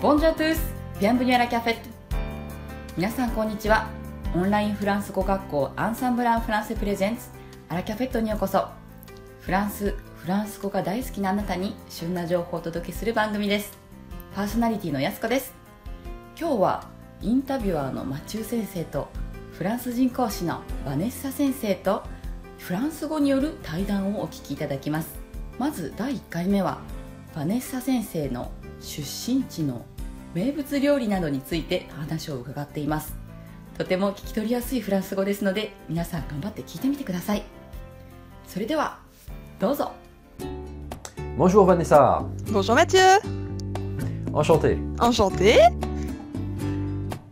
ボンジュアトゥースビアンブニュラキャフェット皆さんこんにちは。オンラインフランス語学校アンサンブランフランセプレゼンツ。アラキャフェットにようこそ。フランスフランス語が大好きなあなたに旬な情報をお届けする番組です。パーソナリティのやすこです。今日はインタビュアーのマチュー先生とフランス人講師のバネッサ先生とフランス語による対談をお聞きいただきます。まず第1回目はバネッサ先生の出身地の名物料理などについて話を伺っていますとても聞き取りやすいフランス語ですので皆さん頑張って聞いてみてくださいそれではどうぞ Bonjour Vanessa, Bonjour Mathieu enchanté. Enchanté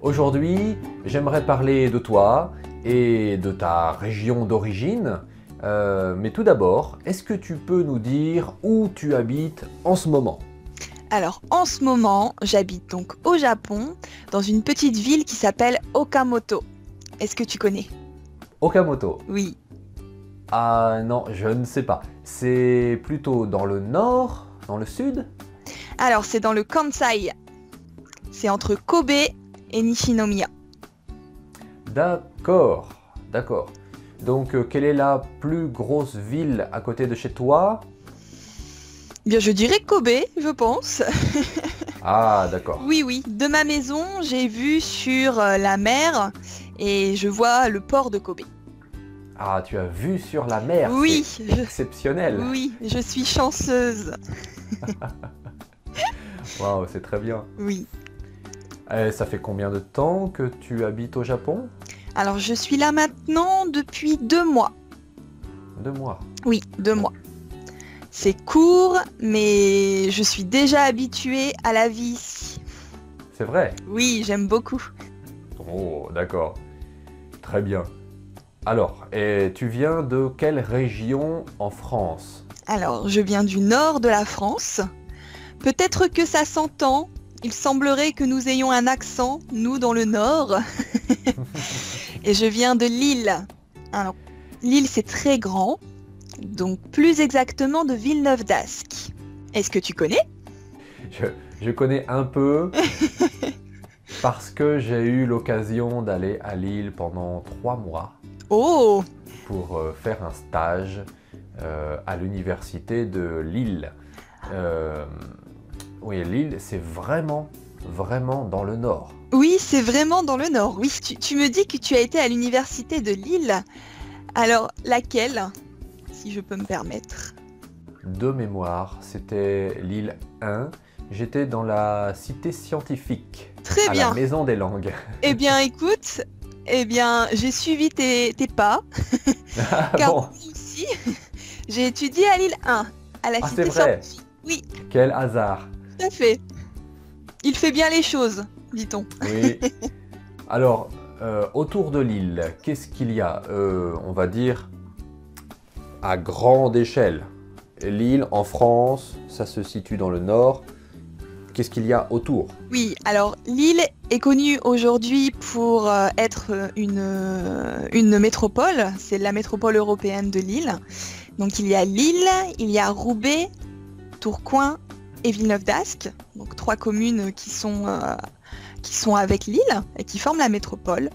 Aujourd'hui, j'aimerais parler de toi et de ta région d'origine. Euh, mais tout d'abord, est-ce que tu peux nous dire où tu habites en ce moment Alors en ce moment, j'habite donc au Japon, dans une petite ville qui s'appelle Okamoto. Est-ce que tu connais? Okamoto? Oui. Ah non, je ne sais pas. C'est plutôt dans le nord, dans le sud? Alors c'est dans le Kansai. C'est entre Kobe et Nishinomiya. D'accord, d'accord. Donc, euh, quelle est la plus grosse ville à côté de chez toi? Bien je dirais Kobe, je pense. Ah, d'accord. Oui oui, de ma maison, j'ai vu sur euh, la mer et je vois le port de Kobe. Ah, tu as vu sur la mer. Oui, je- exceptionnel. Oui, je suis chanceuse. Waouh, c'est très bien. Oui. Eh, ça fait combien de temps que tu habites au Japon? Alors je suis là maintenant depuis deux mois. Deux mois. Oui, deux mois. C'est court, mais je suis déjà habituée à la vie ici. C'est vrai? Oui, j'aime beaucoup. Oh, d'accord. Très bien. Alors, et tu viens de quelle région en France? Alors, je viens du nord de la France. Peut-être que ça s'entend. Il semblerait que nous ayons un accent, nous, dans le nord. Et je viens de Lille. Alors, Lille, c'est très grand. Donc, plus exactement de Villeneuve d'Ascq. Est-ce que tu connais? Je, je connais un peu parce que j'ai eu l'occasion d'aller à Lille pendant trois mois Oh pour euh, faire un stage euh, à l'université de Lille. Euh, oui, Lille, c'est vraiment, vraiment dans le nord. Oui, c'est vraiment dans le nord. Oui, tu, tu me dis que tu as été à l'université de Lille. Alors, laquelle? Si je peux me permettre. De mémoire, c'était Lille 1. J'étais dans la cité scientifique, Très à bien. la maison des langues. Eh bien, écoute, eh bien, j'ai suivi tes, tes pas. Ah Car bon, moi aussi, j'ai étudié à Lille 1, à la Ah, cité c'est vrai scientifique. Oui, quel hasard. tout à fait. Il fait bien les choses, dit-on. Oui. Alors, euh, autour de l'île, qu'est-ce qu'il y a? Euh, On va dire à grande échelle. L'île en France, ça se situe dans le nord. Qu'est-ce qu'il y a autour? Oui, alors Lille est connue aujourd'hui pour euh, être une, euh, une métropole. C'est la métropole européenne de Lille. Donc il y a Lille, il y a Roubaix, Tourcoing et Villeneuve d'Ascq. Donc trois communes euh, qui sont avec Lille et qui forment la métropole.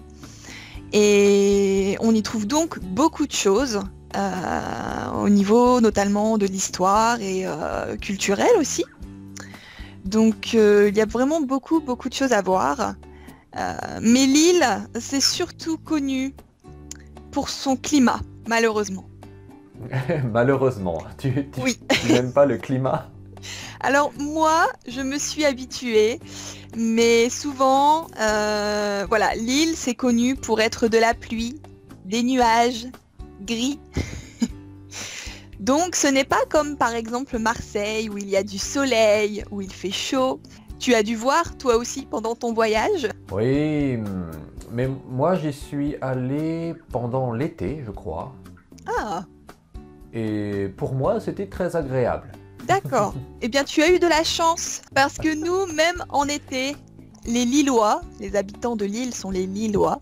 Et on y trouve donc beaucoup de choses. Euh, au niveau notamment de l'histoire et euh, culturelle aussi. Donc euh, il y a vraiment beaucoup, beaucoup de choses à voir. Mais l'île, c'est surtout connu pour son climat, malheureusement. Malheureusement, tu, tu- Oui. tu n'aimes pas le climat? Alors moi, je me suis habituée, mais souvent, euh, voilà, l'île, c'est connu pour être de la pluie, des nuages, gris. Donc ce n'est pas comme par exemple Marseille où il y a du soleil, où il fait chaud. Tu as dû voir toi aussi pendant ton voyage? Oui, mais moi j'y suis allé pendant l'été, je crois. Ah, Et pour moi, c'était très agréable. d'accord. eh bien tu as eu de la chance parce que nous, même en été, les Lillois, les habitants de Lille sont les Lillois,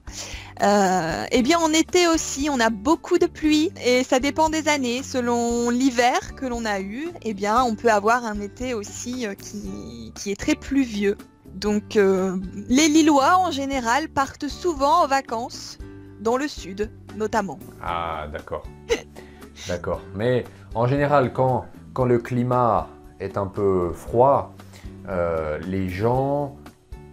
euh, eh bien en été aussi, on a beaucoup de pluie et ça dépend des années. Selon l'hiver que l'on a eu, eh bien on peut avoir un été aussi euh, qui, qui est très pluvieux. Donc euh, les Lillois en général partent souvent en vacances dans le sud notamment. Ah, d'accord. d'accord. Mais en général, quand, quand le climat est un peu froid, les gens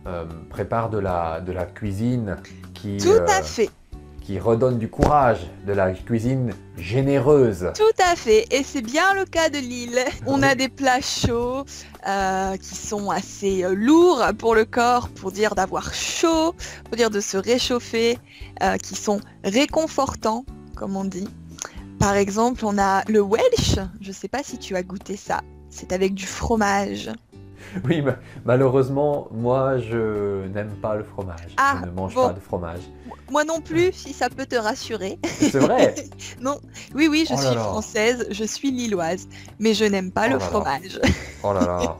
euh, préparent de la, de la cuisine qui, Tout euh, à fait, qui redonne du courage, de la cuisine généreuse. tout à fait. Et c'est bien le cas de Lille. On a des plats chauds euh, qui sont assez euh, lourds pour le corps, pour dire d'avoir chaud, pour dire de se réchauffer, euh, qui sont réconfortants, comme on dit. Par exemple, on a le Welsh. Je ne sais pas si tu as goûté ça. C'est avec du fromage. Oui, ma- malheureusement, moi, je n'aime pas le fromage. Ah, je ne mange bon. pas de fromage. Moi non plus, si ça peut te rassurer. C'est vrai Non, oui, oui, je Oh suis là. française, je suis lilloise, mais je n'aime pas Oh le là là. fromage. Oh là là.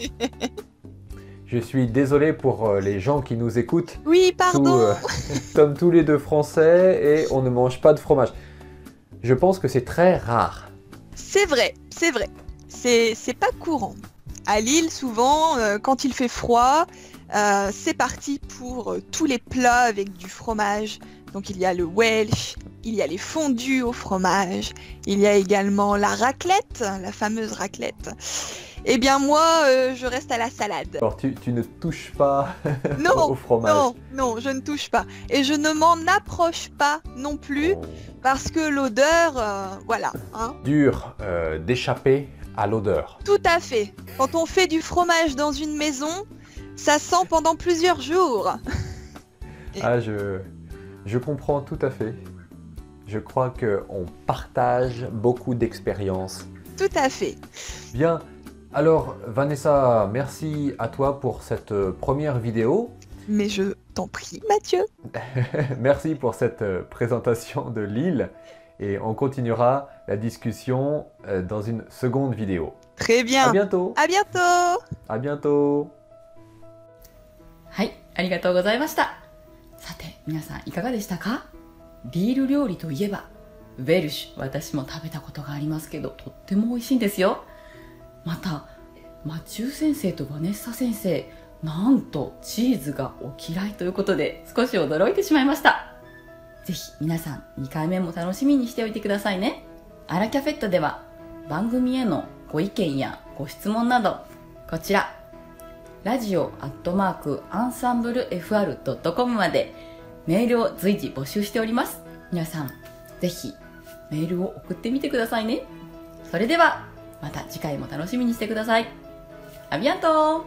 Je suis désolé pour euh, les gens qui nous écoutent. Oui, pardon. euh, nous sommes tous les deux français et on ne mange pas de fromage. Je pense que c'est très rare. C'est vrai, c'est vrai. C'est pas courant. À Lille, souvent, euh, quand il fait froid, euh, c'est parti pour euh, tous les plats avec du fromage. Donc il y a le Welsh, il y a les fondus au fromage, il y a également la raclette, la fameuse raclette. Eh bien moi, euh, je reste à la salade. Alors tu, tu ne touches pas Non, au fromage. non, non, je ne touche pas. Et je ne m'en approche pas non plus Oh. parce que l'odeur, euh, voilà. hein. Dur euh, d'échapper à l'odeur. Tout à fait. Quand on fait du fromage dans une maison, ça sent pendant plusieurs jours. Ah, je, je comprends tout à fait. Je crois qu'on partage beaucoup d'expériences. Tout à fait. Bien. Alors, Vanessa, merci à toi pour cette euh, première vidéo. Mais je t'en prie, Mathieu. Merci pour cette euh, présentation de Lille et on continuera la discussion euh, dans une seconde vidéo. Très À bien. bientôt. À bientôt. À bientôt. はい、ありがとうございました。さて、皆さんいかがでしたかビール料理といえば、ウェルシュ、私も食べたことがありますけど、とっても美味しいんですよ。また、マチュー先生とバネッサ先生、なんとチーズがお嫌いということで、少し驚いてしまいました。ぜひ皆さん2回目も楽しみにしておいてくださいね。アラキャフェットでは番組へのご意見やご質問など、こちら、ラジオアットマークアンサンブル FR.com までメールを随時募集しております。皆さん、ぜひメールを送ってみてくださいね。それでは、また次回も楽しみにしてください。アビアント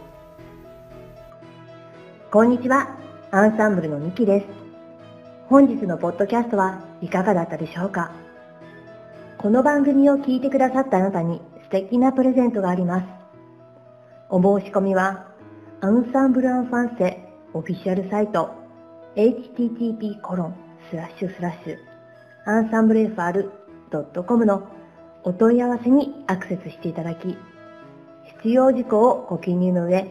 こんにちは。アンサンブルのミキです。本日のポッドキャストはいかがだったでしょうか？この番組を聞いてくださったあなたに素敵なプレゼントがあります。お申し込みは、アンサンブルアンファンセオフィシャルサイト http コロンスラッシュスラッシュアンサンブル FR.com のお問い合わせにアクセスしていただき、必要事項をご記入の上、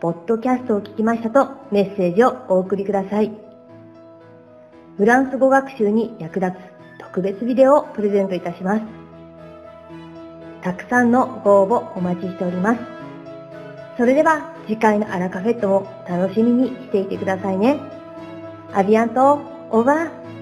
ポッドキャストを聞きましたとメッセージをお送りください。フランス語学習に役立つ特別ビデオをプレゼントいたします。たくさんのご応募お待ちしております。それでは次回のアラカフェットも楽しみにしていてくださいね。アビアント、オーバー。